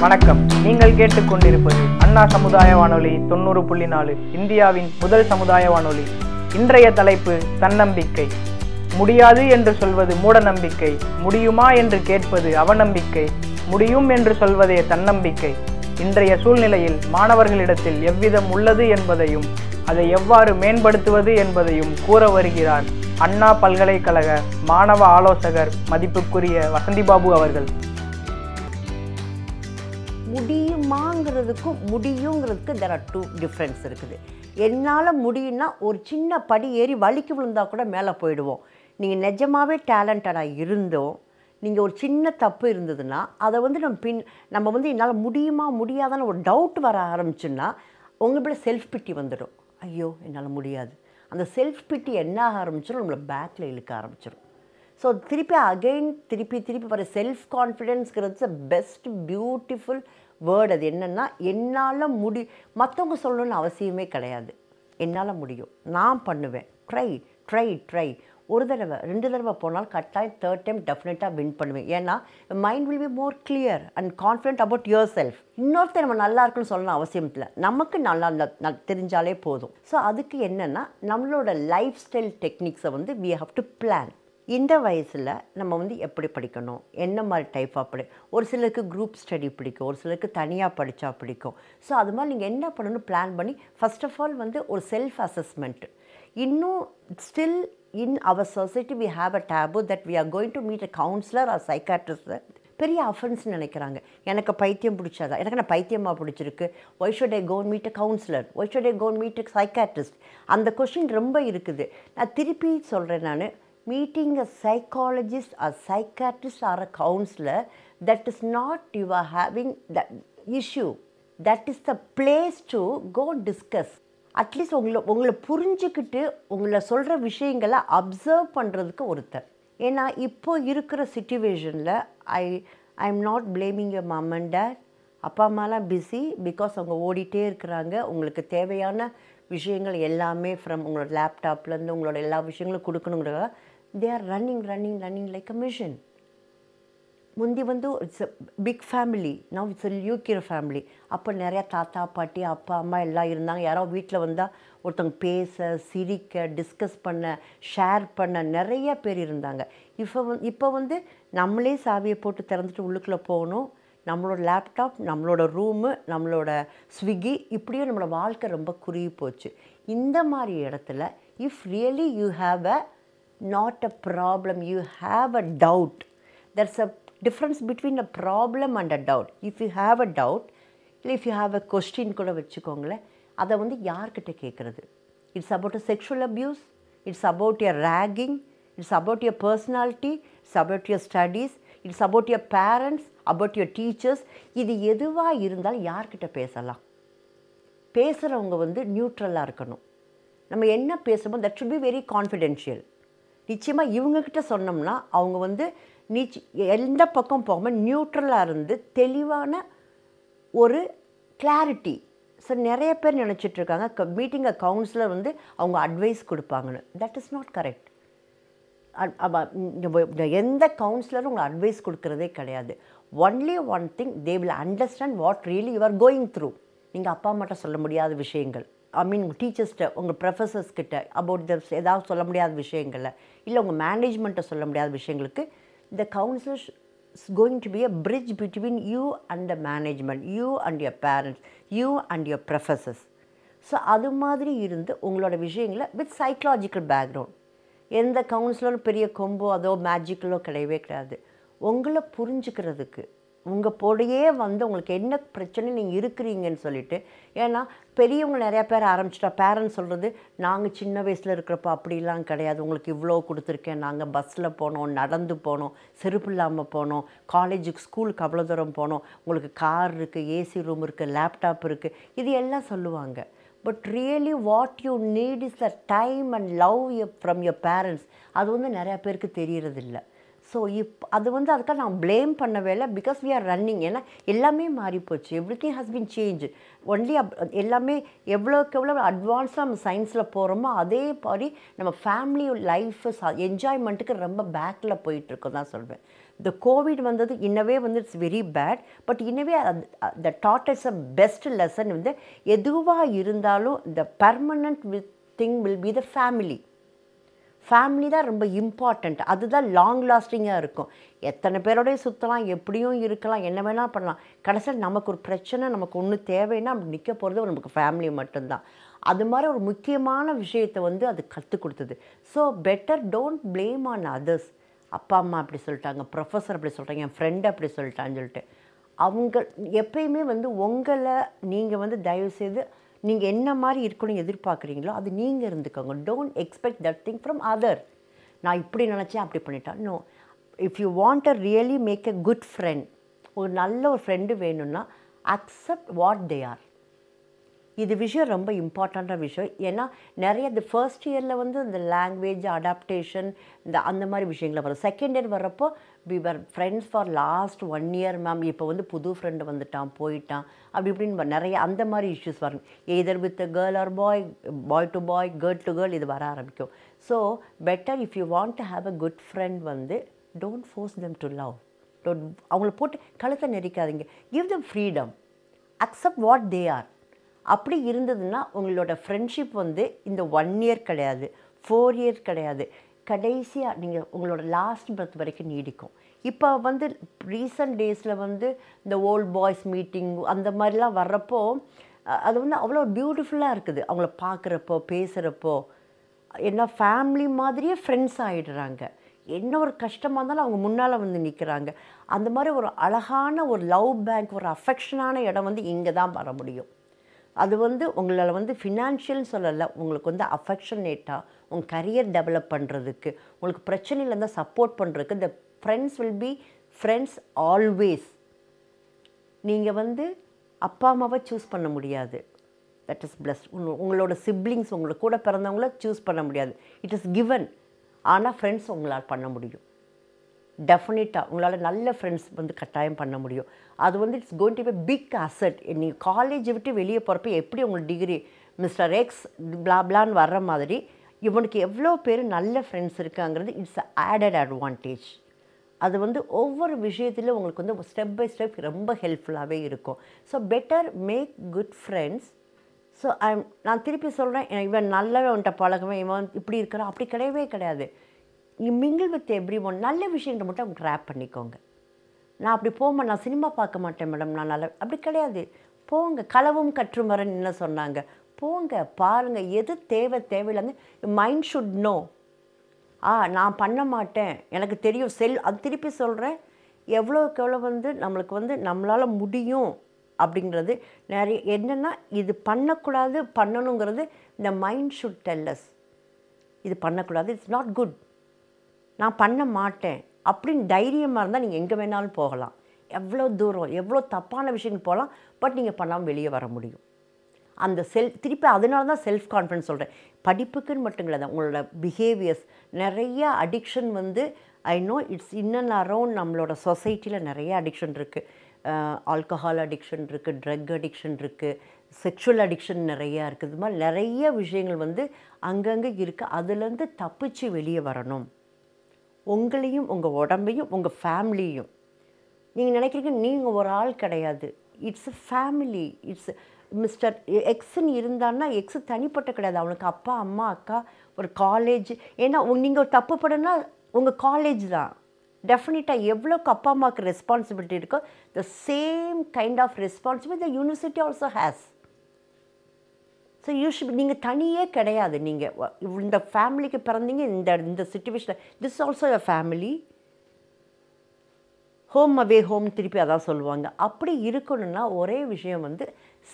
வணக்கம். நீங்கள் கேட்டுக்கொண்டிருப்பது அண்ணா சமுதாய வானொலி தொண்ணூறு புள்ளி நாலு இந்தியாவின் முதல் சமுதாய வானொலி. இன்றைய தலைப்பு தன்னம்பிக்கை. முடியாது என்று சொல்வது மூட நம்பிக்கை முடியுமா என்று கேட்பது அவநம்பிக்கை முடியும் என்று சொல்வதே தன்னம்பிக்கை. இன்றைய சூழ்நிலையில் மாணவர்களிடத்தில் எவ்விதம் உள்ளது என்பதையும் அதை எவ்வாறு மேம்படுத்துவது என்பதையும் கூற வருகிறார் அண்ணா பல்கலைக்கழக மாணவ ஆலோசகர் மதிப்புக்குரிய வசந்திபாபு அவர்கள். முடியுமாங்கிறதுக்கும் முடியுங்கிறதுக்கு தெர் ஆர் டூ டிஃப்ரென்ஸ் இருக்குது. என்னால் முடியும்னா ஒரு சின்ன படி ஏறி வலிக்கு விழுந்தா கூட மேலே போயிடுவோம். நீங்கள் நிஜமாகவே டேலண்டடாக இருந்தோம். நீங்கள் ஒரு சின்ன தப்பு இருந்ததுன்னா அதை வந்து நம்ம பின் நம்ம வந்து என்னால் முடியுமா முடியாதான்னு ஒரு டவுட் வர ஆரம்பிச்சுன்னா உங்களை செல்ஃப் பிட்டி வந்துடும். ஐயோ என்னால் முடியாது. அந்த செல்ஃப் பிட்டி என்ன ஆக ஆரம்பிச்சிடும் நம்மளை பேக்கில் இழுக்க ஆரம்பிச்சிடும் ஸோ திருப்பி அகைன் திருப்பி திருப்பி வர செல்ஃப் கான்ஃபிடென்ஸ்ங்கிறது பெஸ்ட் பியூட்டிஃபுல் வேர்ட் அது என்னென்னா என்னால் முடி மற்றவங்க சொல்லணும்னு அவசியமே கிடையாது. என்னால் முடியும். நான் பண்ணுவேன். ட்ரை ட்ரை ட்ரை ஒரு தடவை ரெண்டு தடவை போனால் கட்டாயம் தேர்ட் டைம் டெஃபினட்டாக வின் பண்ணுவேன். ஏன்னா mind will be more clear and confident about your self இன்னொருத்தர் நம்ம நல்லா இருக்குன்னு சொல்லணும் அவசியம் இல்லை. நமக்கு நல்லா ந- ந- தெரிஞ்சாலே போதும். ஸோ அதுக்கு என்னென்னா நம்மளோட லைஃப் ஸ்டைல் டெக்னிக்ஸை வந்து வி ஹவ் டு பிளான் இந்த வயசில் நம்ம வந்து எப்படி படிக்கணும்? என்ன மாதிரி டைப் ஆஃப் படி ஒரு சிலருக்கு குரூப் ஸ்டடி பிடிக்கும் ஒரு சிலருக்கு தனியாக படித்தா பிடிக்கும். ஸோ அது மாதிரி நீங்கள் என்ன பண்ணணும் பிளான் பண்ணி ஃபர்ஸ்ட் ஆஃப் ஆல் வந்து ஒரு செல்ஃப் அசஸ்மெண்ட் இன்னும் still in our society we have a taboo that we are going to meet a counsellor or psychiatrist பெரிய அஃபென்ஸ் நினைக்கிறாங்க. எனக்கு பைத்தியம் பிடிச்சாதா? எனக்கு நான் பைத்தியமாக பிடிச்சிருக்கு? Why should I gonna meet a counsellor why should I gonna meet a psychiatrist அந்த கொஷின் ரொம்ப இருக்குது. நான் திருப்பி சொல்கிறேன் நான். Meeting a psychologist a psychiatrist or a counsellor that is not you are having the issue that is the place to go discuss at least உங்களை உங்களை புரிஞ்சுக்கிட்டு உங்களை சொல்கிற விஷயங்களை அப்சர்வ் பண்ணுறதுக்கு ஒருத்தர். ஏன்னா இப்போ இருக்கிற சுச்சுவேஷனில் I I am not blaming your mum and dad அப்பா அம்மாலாம் பிஸி பிகாஸ் அவங்க ஓடிட்டே இருக்கிறாங்க. உங்களுக்கு தேவையான விஷயங்கள் எல்லாமே ஃப்ரம் உங்களோட லேப்டாப்லேருந்து உங்களோட எல்லா விஷயங்களும் கொடுக்கணுங்கிறத they are running running running like a machine முந்தி வந்து it's big family now it's nuclear family அப்போ நிறையா தாத்தா பாட்டி அப்பா அம்மா எல்லாம் இருந்தாங்க. யாரோ வீட்டில் வந்தால் ஒருத்தவங்க பேச சிரிக்க டிஸ்கஸ் பண்ண ஷேர் பண்ண நிறைய பேர் இருந்தாங்க. இப்போ வந் இப்போ வந்து நம்மளே சாவியை போட்டு திறந்துட்டு உள்ளுக்குள்ளே போகணும். நம்மளோட லேப்டாப் நம்மளோட ரூமு நம்மளோட ஸ்விக்கி இப்படியே நம்மளோட வாழ்க்கை ரொம்ப குறுகி போச்சு. இந்த மாதிரி இடத்துல if really you have a not a problem you have a doubt there's a difference between a problem and a doubt if you have a doubt இல்லை if you have a question கூட வச்சுக்கோங்களேன் அதை வந்து யார்கிட்ட கேட்குறது it's about a sexual abuse it's about your ragging it's about your personality it's about your studies it's about your parents about your teachers இது எதுவாக இருந்தாலும் யார்கிட்ட பேசலாம்? பேசுகிறவங்க வந்து நியூட்ரலாக இருக்கணும். நம்ம என்ன பேசுகிறோமோ that should be very confidential நிச்சயமாக இவங்கக்கிட்ட சொன்னோம்னா அவங்க வந்து நீச் எந்த பக்கம் போகாமல் நியூட்ரலாக இருந்து தெளிவான ஒரு கிளாரிட்டி ஸோ நிறைய பேர் நினச்சிட்ருக்காங்க க மீட்டிங் அ கவுன்சிலர் வந்து அவங்க அட்வைஸ் கொடுப்பாங்கன்னு. தட் இஸ் நாட் கரெக்ட் எந்த கவுன்சிலரும் உங்களுக்கு அட்வைஸ் கொடுக்கறதே கிடையாது. Only one thing they will understand what really you are going through நீங்கள் அப்பா அம்மாட்ட சொல்ல முடியாத விஷயங்கள். ஐ மீன் உங்கள் டீச்சர்ஸ்கிட்ட உங்கள் ப்ரொஃபஸர்ஸ் கிட்ட அபவுட் த ஏதாவது சொல்ல முடியாத விஷயங்களை இல்லை உங்கள் மேனேஜ்மெண்ட்டை சொல்ல முடியாத விஷயங்களுக்கு the counsellors going to be a bridge between you and the management you and your parents you and your professors so அது மாதிரி இருந்து உங்களோட விஷயங்களை வித் சைக்கலாஜிக்கல் பேக்ரவுண்ட் எந்த கவுன்சிலரும் பெரிய கொம்போ அதோ மேஜிக்கலோ கிடையவே கிடையாது. உங்களை புரிஞ்சுக்கிறதுக்கு உங்கள் போடையே வந்து உங்களுக்கு என்ன பிரச்சனை நீங்கள் இருக்கிறீங்கன்னு சொல்லிட்டு ஏன்னா பெரியவங்க நிறையா பேர் ஆரம்பிச்சிட்டா பேரண்ட்ஸ் சொல்கிறது நாங்கள் சின்ன வயசில் இருக்கிறப்ப அப்படிலாம் கிடையாது. உங்களுக்கு இவ்வளோ கொடுத்துருக்கேன். நாங்கள் பஸ்ஸில் போனோம் நடந்து போனோம் செருப்பு இல்லாமல் போனோம் காலேஜுக்கு ஸ்கூலுக்கு அவ்வளோ தூரம் போனோம். உங்களுக்கு கார் இருக்குது ஏசி ரூம் இருக்குது லேப்டாப் இருக்குது இது எல்லாம் சொல்லுவாங்க. But really what you need is the time and love from your parents அது வந்து நிறையா பேருக்கு தெரியறதில்ல. ஸோ இப் அது வந்து அதுக்காக நான் ப்ளேம் பண்ணவே இல்லை பிகாஸ் வி ஆர் ரன்னிங் ஏன்னா எல்லாமே மாறி போச்சு. Everything has been change only up எல்லாமே எவ்வளோக்கு எவ்வளோ அட்வான்ஸாக நம்ம சயின்ஸில் போகிறோமோ அதே மாதிரி நம்ம ஃபேமிலி லைஃபு என்ஜாய்மெண்ட்டுக்கு ரொம்ப பேக்கில் போயிட்டுருக்கோம் தான் சொல்வேன். இந்த கோவிட் வந்தது இன்னவே வந்து it's very bad but in a way the that is a best lesson வந்து எதுவாக இருந்தாலும் the permanent with thing will be the family family தான் ரொம்ப இம்பார்ட்டண்ட் அதுதான் லாங் லாஸ்டிங்காக இருக்கும். எத்தனை பேரோடய சுற்றலாம் எப்படியும் இருக்கலாம் என்ன வேணால் பண்ணலாம். கடைசியில் நமக்கு ஒரு பிரச்சனை நமக்கு ஒன்று தேவைன்னா அப்படி நிற்க போகிறது நமக்கு ஃபேமிலி மட்டும்தான். அது மாதிரி ஒரு முக்கியமான விஷயத்தை வந்து அது கற்றுக் கொடுத்தது. So better don't blame on others அப்பா அம்மா அப்படி சொல்லிட்டாங்க ப்ரொஃபஸர் அப்படி சொல்லிட்டாங்க என் ஃப்ரெண்டு அப்படி சொல்லிட்டான்னு சொல்லிட்டு. அவங்க எப்பயுமே வந்து உங்களை நீங்கள் வந்து தயவுசெய்து நீங்கள் என்ன மாதிரி இருக்கணும்னு எதிர்பார்க்குறீங்களோ அது நீங்கள் இருந்துக்கோங்க. Don't expect that thing from other நான் இப்படி நினச்சேன் அப்படி பண்ணிட்டேன் no if you want a really make a good friend ஒரு நல்ல ஒரு ஃப்ரெண்டு வேணும்னா அக்செப்ட் வாட் தே ஆர் இது விஷயம் ரொம்ப இம்பார்ட்டண்ட்டான விஷயம். ஏன்னா நிறைய இந்த ஃபர்ஸ்ட் இயரில் வந்து இந்த லாங்குவேஜ் அடாப்டேஷன் இந்த அந்த மாதிரி விஷயங்களை வரும். செகண்ட் இயர் வர்றப்போ we were friends for last one year ma'am இப்போ வந்து புது ஃப்ரெண்டு வந்துட்டான் போயிட்டான். அப்படி இப்படின்னு நிறைய அந்த மாதிரி இஷ்யூஸ் வரும். Either with girl or boy boy to boy girl to girl இது வர ஆரம்பிக்கும். So better if you want to have a good friend வந்து don't force them to love don't அவங்கள போட்டு கழுத்தை நெரிக்காதீங்க. Give them freedom accept what they are அப்படி இருந்ததுன்னா உங்களோட ஃப்ரெண்ட்ஷிப் வந்து இந்த ஒன் இயர் கிடையாது ஃபோர் இயர் கிடையாது. கடைசியாக நீங்கள் உங்களோட லாஸ்ட் பர்த் வரைக்கும் நீடிக்கும். இப்போ வந்து ரீசன்ட் டேஸில் வந்து இந்த ஓல்ட் பாய்ஸ் மீட்டிங் அந்த மாதிரிலாம் வர்றப்போ அது வந்து அவ்வளோ பியூட்டிஃபுல்லாக இருக்குது. அவங்கள பார்க்குறப்போ பேசுகிறப்போ என்ன ஃபேமிலி மாதிரியே ஃப்ரெண்ட்ஸ் ஆகிடுறாங்க என்ன ஒரு கஷ்டமாக இருந்தாலும் அவங்க முன்னால் வந்து நிற்கிறாங்க அந்த மாதிரி ஒரு அழகான ஒரு லவ் பேங்க் ஒரு அஃபெக்ஷனான இடம் வந்து இங்கே தான் வர முடியும். அது வந்து உங்களால் வந்து ஃபினான்ஷியல்னு சொல்லலை உங்களுக்கு வந்து அஃபெக்ஷனேட்டாக உங்கள் கரியர் டெவலப் பண்ணுறதுக்கு உங்களுக்கு பிரச்சனையில் இருந்தால் சப்போர்ட் பண்ணுறதுக்கு இந்த friends will be friends always நீங்கள் வந்து அப்பா அம்மாவை சூஸ் பண்ண முடியாது. தட் இஸ் பிளஸ் உங்களோட சிப்ளிங்ஸ் உங்களை கூட பிறந்தவங்கள சூஸ் பண்ண முடியாது. இட் இஸ் கிவன் ஆனால் ஃப்ரெண்ட்ஸ் உங்களால் பண்ண முடியும். டெஃபினட்டாக உங்களால் நல்ல ஃப்ரெண்ட்ஸ் வந்து கட்டாயம் பண்ண முடியும். அது வந்து it's going to be big asset நீங்கள் காலேஜை விட்டு வெளியே போகிறப்ப எப்படி உங்களுக்கு டிகிரி மிஸ்டர் எக்ஸ் பிளாப்லான்னு வர்ற மாதிரி இவனுக்கு எவ்வளோ பேர் நல்ல ஃப்ரெண்ட்ஸ் இருக்காங்கிறது இட்ஸ் ஆடட் அட்வான்டேஜ் அது வந்து ஒவ்வொரு விஷயத்திலும் உங்களுக்கு வந்து ஸ்டெப் பை ஸ்டெப் ரொம்ப ஹெல்ப்ஃபுல்லாகவே இருக்கும். So better make good friends so நான் திருப்பி சொல்கிறேன் இவன் நல்லவன்ட்ட பழகுவேன் இவன் இப்படி இருக்கிறான் அப்படி கிடையவே கிடையாது. நீ மிங்கிள் வித் எவ்ரி ஒன் நல்ல விஷயங்களை மட்டும் அவங்க கிராப் பண்ணிக்கோங்க. நான் அப்படி போமா நான் சினிமா பார்க்க மாட்டேன் மேடம் நான் நல்ல அப்படி கிடையாது. போங்க களவும் கற்றுமரன் என்ன சொன்னாங்க? போங்க பாருங்கள் எது தேவை தேவையில்லைங்க மைண்ட் ஷுட் நோ ஆ நான் பண்ண மாட்டேன். எனக்கு தெரியும் செல் அது திருப்பி சொல்கிறேன் எவ்வளோக்கு எவ்வளோ வந்து நம்மளுக்கு வந்து நம்மளால் முடியும் அப்படிங்கிறது நிறைய என்னென்னா இது பண்ணக்கூடாது பண்ணணுங்கிறது இந்த மைண்ட் ஷுட் டெல்லஸ் இது பண்ணக்கூடாது இட்ஸ் நாட் குட் நான் பண்ண மாட்டேன். அப்படின்னு தைரியமாக இருந்தால் நீங்கள் எங்கே வேணாலும் போகலாம். எவ்வளோ தூரம் எவ்வளோ தப்பான விஷயங்கள் போகலாம் பட் நீங்கள் பண்ணாமல் வெளியே வர முடியும். அந்த செல் திருப்பி அதனால தான் செல்ஃப் கான்ஃபிடன்ஸ் சொல்கிறேன் படிப்புக்குன்னு மட்டும் கிடையாது உங்களோட பிஹேவியர்ஸ் நிறைய அடிக்ஷன் வந்து I know it's in an and around நம்மளோட சொசைட்டியில் நிறைய அடிக்ஷன் இருக்குது ஆல்கஹால் அடிக்ஷன் இருக்குது ட்ரக் அடிக்ஷன் இருக்குது செக்ஷுவல் அடிக்ஷன் நிறையா இருக்குது இது மாதிரி நிறைய விஷயங்கள் வந்து அங்கங்கே இருக்குது அதுலேருந்து தப்பிச்சு வெளியே வரணும். உங்களையும் உங்கள் உடம்பையும் உங்கள் ஃபேமிலியும் நீங்கள் நினைக்கிறீங்க நீங்கள் ஒரு ஆள் கிடையாது. It's a family it's mister எக்ஸ்ன்னு இருந்தான்னா எக்ஸு தனிப்பட்ட கிடையாது. அவனுக்கு அப்பா அம்மா அக்கா ஒரு காலேஜ் ஏன்னா நீங்கள் ஒரு தப்பு படம்னா உங்கள் காலேஜ் தான். டெஃபினட்டாக எவ்வளோக்கு அப்பா அம்மாவுக்கு ரெஸ்பான்சிபிலிட்டி இருக்கோ the same kind of responsibility the university also has so you should நீங்கள் தனியே கிடையாது. நீங்கள் இந்த ஃபேமிலிக்கு பிறந்தீங்க இந்த இந்த சுச்சுவேஷனில் this also a family home away home திருப்பி அதான் சொல்லுவாங்க. அப்படி இருக்கணும்னா ஒரே விஷயம் வந்து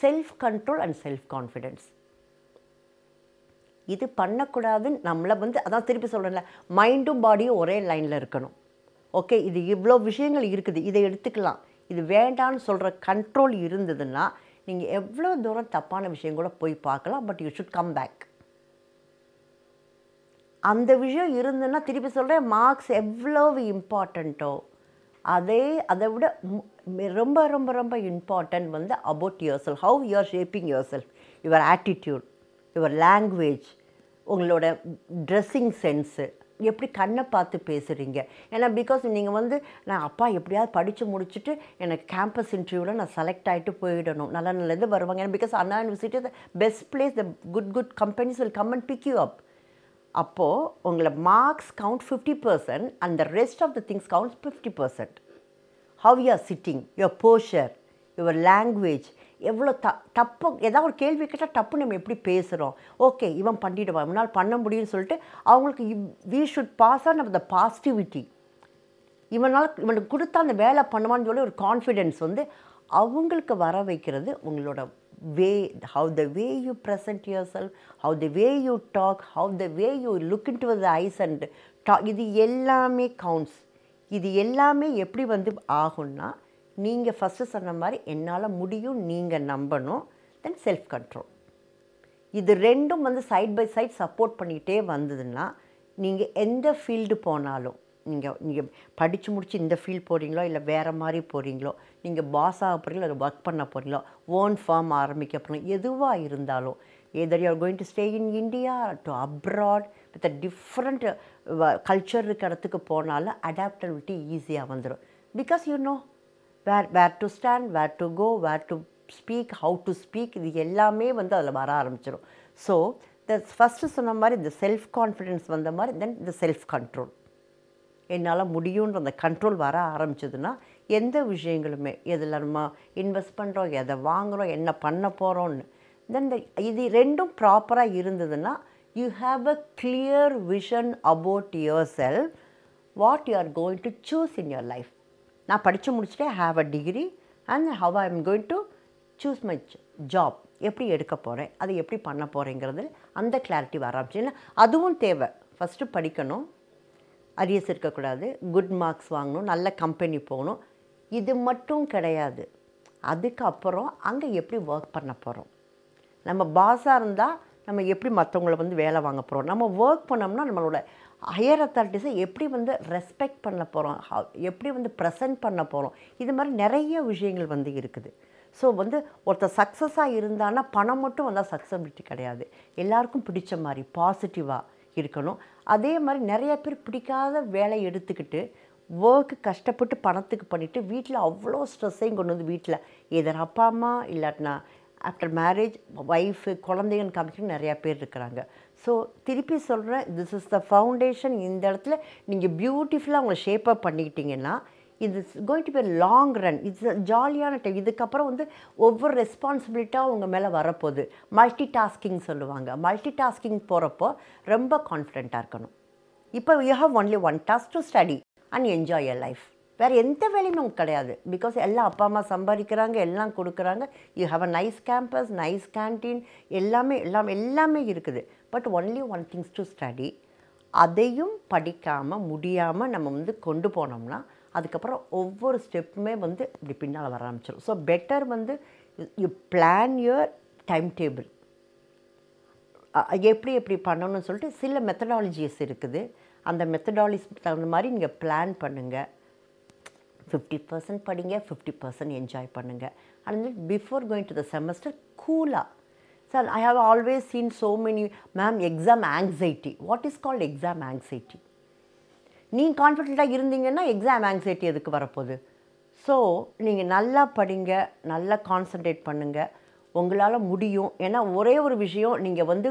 self control and self confidence இது பண்ணக்கூடாதுன்னு நம்மளை வந்து அதான் திருப்பி சொல்கிறேன்ல மைண்டும் பாடியும் ஒரே லைனில் இருக்கணும். ஓகே இது இவ்வளோ விஷயங்கள் இருக்குது இதை எடுத்துக்கலாம். இது வேண்டான்னு சொல்கிற கண்ட்ரோல் இருந்ததுன்னா நீங்கள் எவ்வளோ தூரம் தப்பான விஷயம் கூட போய் பார்க்கலாம் but you should come back அந்த விஷயம் இருந்துன்னா திருப்பி சொல்கிறேன் மார்க்ஸ் எவ்வளவு இம்பார்ட்டண்ட்டோ அதே அதை விட ரொம்ப ரொம்ப ரொம்ப இம்பார்ட்டன்ட் வந்து about your self how you are shaping your self your attitude your language உங்களோட ட்ரெஸ்ஸிங் சென்ஸு எப்படி கண்ணை பார்த்து பேசுகிறீங்க ஏன்னா பிகாஸ் நீங்கள் வந்து நான் அப்பா எப்படியாவது படித்து முடிச்சுட்டு எனக்கு கேம்பஸ் இன்டர்வியூவில் நான் செலக்ட் ஆகிட்டு போயிடணும். நல்ல நல்லது வருவாங்க. ஏன்னா because Anna university the best place the good good companies will come and pick you up அப்போது உங்களை marks count fifty percent and the rest of the things counts fifty percent how you are sitting your posture your language எவ்வளோ த தப்பு ஏதாவது ஒரு கேள்வி கேட்டால் தப்பு நம்ம எப்படி பேசுகிறோம் ஓகே இவன் பண்ணிவிடுவான் இவனால் பண்ண முடியும்னு சொல்லிட்டு அவங்களுக்கு we should pass on the positivity இவனால் இவனுக்கு கொடுத்தா அந்த வேலை பண்ணுவான்னு சொல்லி ஒரு கான்ஃபிடென்ஸ் வந்து அவங்களுக்கு வர வைக்கிறது உங்களோட way how the way you present your self how the way you talk how the way you look into the eyes and டா இது எல்லாமே கவுண்ட்ஸ் இது எல்லாமே எப்படி வந்து ஆகும்னா நீங்கள் ஃபஸ்ட்டு சொன்ன மாதிரி என்னால் முடியும் நீங்கள் நம்பணும் தென் செல்ஃப் கண்ட்ரோல் இது ரெண்டும் வந்து சைட் பை சைட் சப்போர்ட் பண்ணிகிட்டே வந்ததுன்னா நீங்கள் எந்த ஃபீல்டு போனாலும் நீங்கள் நீங்கள் படித்து முடித்து இந்த ஃபீல்ட் போகிறீங்களோ இல்லை வேறு மாதிரி போகிறீங்களோ நீங்கள் பாஸ் ஆக போகிறீங்களோ இல்லை ஒர்க் பண்ண போகிறீங்களோ ஓன் ஃபார்ம் ஆரம்பிக்க போகிறீங்க எதுவாக இருந்தாலும் either you're going to stay in India to abroad with a different culture இருக்கிற இடத்துக்கு போனாலும் அடாப்டபிலிட்டி ஈஸியாக வந்துடும் because you know where where to stand where to go where to speak how to speak இது எல்லாமே வந்து அதில் வர ஆரம்பிச்சிடும் ஸோ த ஃபஸ்ட்டு சொன்ன மாதிரி இந்த செல்ஃப் கான்ஃபிடென்ஸ் வந்த மாதிரி தென் இந்த செல்ஃப் கண்ட்ரோல். என்னால் முடியுன்ற அந்த கண்ட்ரோல் வர ஆரம்பிச்சதுன்னா எந்த விஷயங்களுமே எதில் நம்ம இன்வெஸ்ட் பண்ணுறோம் எதை வாங்குகிறோம் என்ன பண்ண போகிறோம்னு தென் இது ரெண்டும் ப்ராப்பராக இருந்ததுன்னா you have a clear vision about your self what you are going to choose in your life நான் படித்து முடிச்சுட்டு have a degree and how I am going to choose my job எப்படி எடுக்க போகிறேன் அதை எப்படி பண்ண போகிறேங்கிறது அந்த கிளாரிட்டி வர ஆரம்பிச்சுன்னா அதுவும் தேவை. ஃபஸ்ட்டு படிக்கணும். அரியஸ் இருக்கக்கூடாது. குட் மார்க்ஸ் வாங்கணும். நல்ல கம்பெனி போகணும். இது மட்டும் கிடையாது. அதுக்கப்புறம் அங்கே எப்படி ஒர்க் பண்ண போகிறோம் நம்ம பாஸாக இருந்தால் நம்ம எப்படி மற்றவங்கள வந்து வேலை வாங்க போகிறோம் நம்ம ஒர்க் பண்ணோம்னா நம்மளோட ஹையர் அத்தாரிட்டிஸை எப்படி வந்து ரெஸ்பெக்ட் பண்ண போகிறோம் எப்படி வந்து ப்ரெசென்ட் பண்ண போகிறோம் இது மாதிரி நிறைய விஷயங்கள் வந்து இருக்குது. ஸோ வந்து ஒருத்தர் சக்ஸஸாக இருந்தான்னா பணம் மட்டும் வந்தால் சக்ஸபிலிட்டி கிடையாது. எல்லாருக்கும் பிடிச்ச மாதிரி பாசிட்டிவாக இருக்கணும். அதே மாதிரி நிறைய பேர் பிடிக்காத வேலை எடுத்துக்கிட்டு ஒர்க்கு கஷ்டப்பட்டு பணத்துக்கு பண்ணிவிட்டு வீட்டில் அவ்வளோ ஸ்ட்ரெஸ்ஸையும் கொண்டு வந்து வீட்டில் எதர் அப்பா அம்மா இல்லாட்டினா ஆஃப்டர் மேரேஜ் ஒய்ஃபு குழந்தைங்கன்னு காமிச்சு நிறையா பேர் இருக்கிறாங்க. ஸோ திருப்பி சொல்கிறேன் திஸ் இஸ் த ஃபவுண்டேஷன் இந்த இடத்துல நீங்கள் பியூட்டிஃபுல்லாக உங்களை ஷேப் அப் பண்ணிக்கிட்டீங்கன்னா இது going to be long run it's ஜாலியான டைம் இதுக்கப்புறம் வந்து ஒவ்வொரு ரெஸ்பான்சிபிலிட்டாக உங்கள் மேலே வரப்போகுது. மல்டி டாஸ்கிங் சொல்லுவாங்க. மல்டி டாஸ்கிங் போகிறப்போ ரொம்ப கான்ஃபிடெண்ட்டாக இருக்கணும். இப்போ you have only one task to study and enjoy your life வேறு எந்த வேலையுமே உங்களுக்கு கிடையாது. பிகாஸ் எல்லாம் அப்பா அம்மா சம்பாதிக்கிறாங்க எல்லாம் கொடுக்குறாங்க. You have a nice campus nice canteen எல்லாமே எல்லாம் எல்லாமே இருக்குது. But only one things to study. அதையும் படிக்காமல் முடியாமல் நம்ம வந்து கொண்டு போனோம்னா அதுக்கப்புறம் ஒவ்வொரு ஸ்டெப்புமே வந்து இப்படி பின்னால் வர ஆரம்பிச்சிடும் ஸோ பெட்டர் வந்து you plan your time table எப்படி எப்படி பண்ணணும்னு சொல்லிட்டு சில மெத்தடாலஜிஸ் இருக்குது. அந்த மெத்தடாலஜிஸ் தகுந்த மாதிரி நீங்கள் பிளான் பண்ணுங்கள் ஃபிஃப்டி பர்சன்ட் படிங்க ஃபிஃப்டி பர்சன்ட் என்ஜாய் பண்ணுங்கள் and before going to the semester கூலாக sir I have always seen so many ma'am exam anxiety what is called exam anxiety நீங்கள் கான்ஃபிடெண்ட்டாக இருந்தீங்கன்னா எக்ஸாம் ஆங்ஸைட்டி எதுக்கு வரப்போகுது? ஸோ நீங்கள் நல்லா படிங்க நல்லா கான்சன்ட்ரேட் பண்ணுங்கள் உங்களால் முடியும். ஏன்னா ஒரே ஒரு விஷயம் நீங்கள் வந்து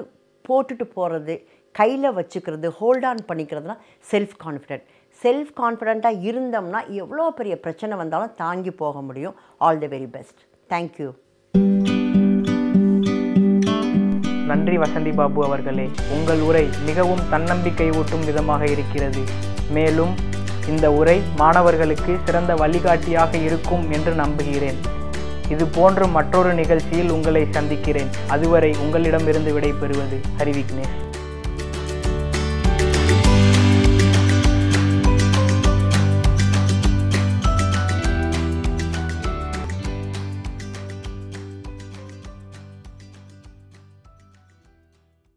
போட்டுட்டு போகிறது கையில் வச்சுக்கிறது ஹோல்ட் ஆன் பண்ணிக்கிறதுனா செல்ஃப் கான்ஃபிடென்ட் செல்ஃப் கான்ஃபிடெண்ட்டாக இருந்தோம்னா எவ்வளோ பெரிய பிரச்சனை வந்தாலும் தாங்கி போக முடியும். All the very best thank you நன்றி வசந்தி பாபு அவர்களே. உங்கள் உரை மிகவும் தன்னம்பிக்கை ஊட்டும் விதமாக இருக்கிறது. மேலும் இந்த உரை மாணவர்களுக்கு சிறந்த வழிகாட்டியாக இருக்கும் என்று நம்புகிறேன். இது போன்ற மற்றொரு நிகழ்ச்சியில் உங்களை சந்திக்கிறேன். அதுவரை உங்களிடமிருந்து விடைபெறுவது ஹரி விக்னேஷ்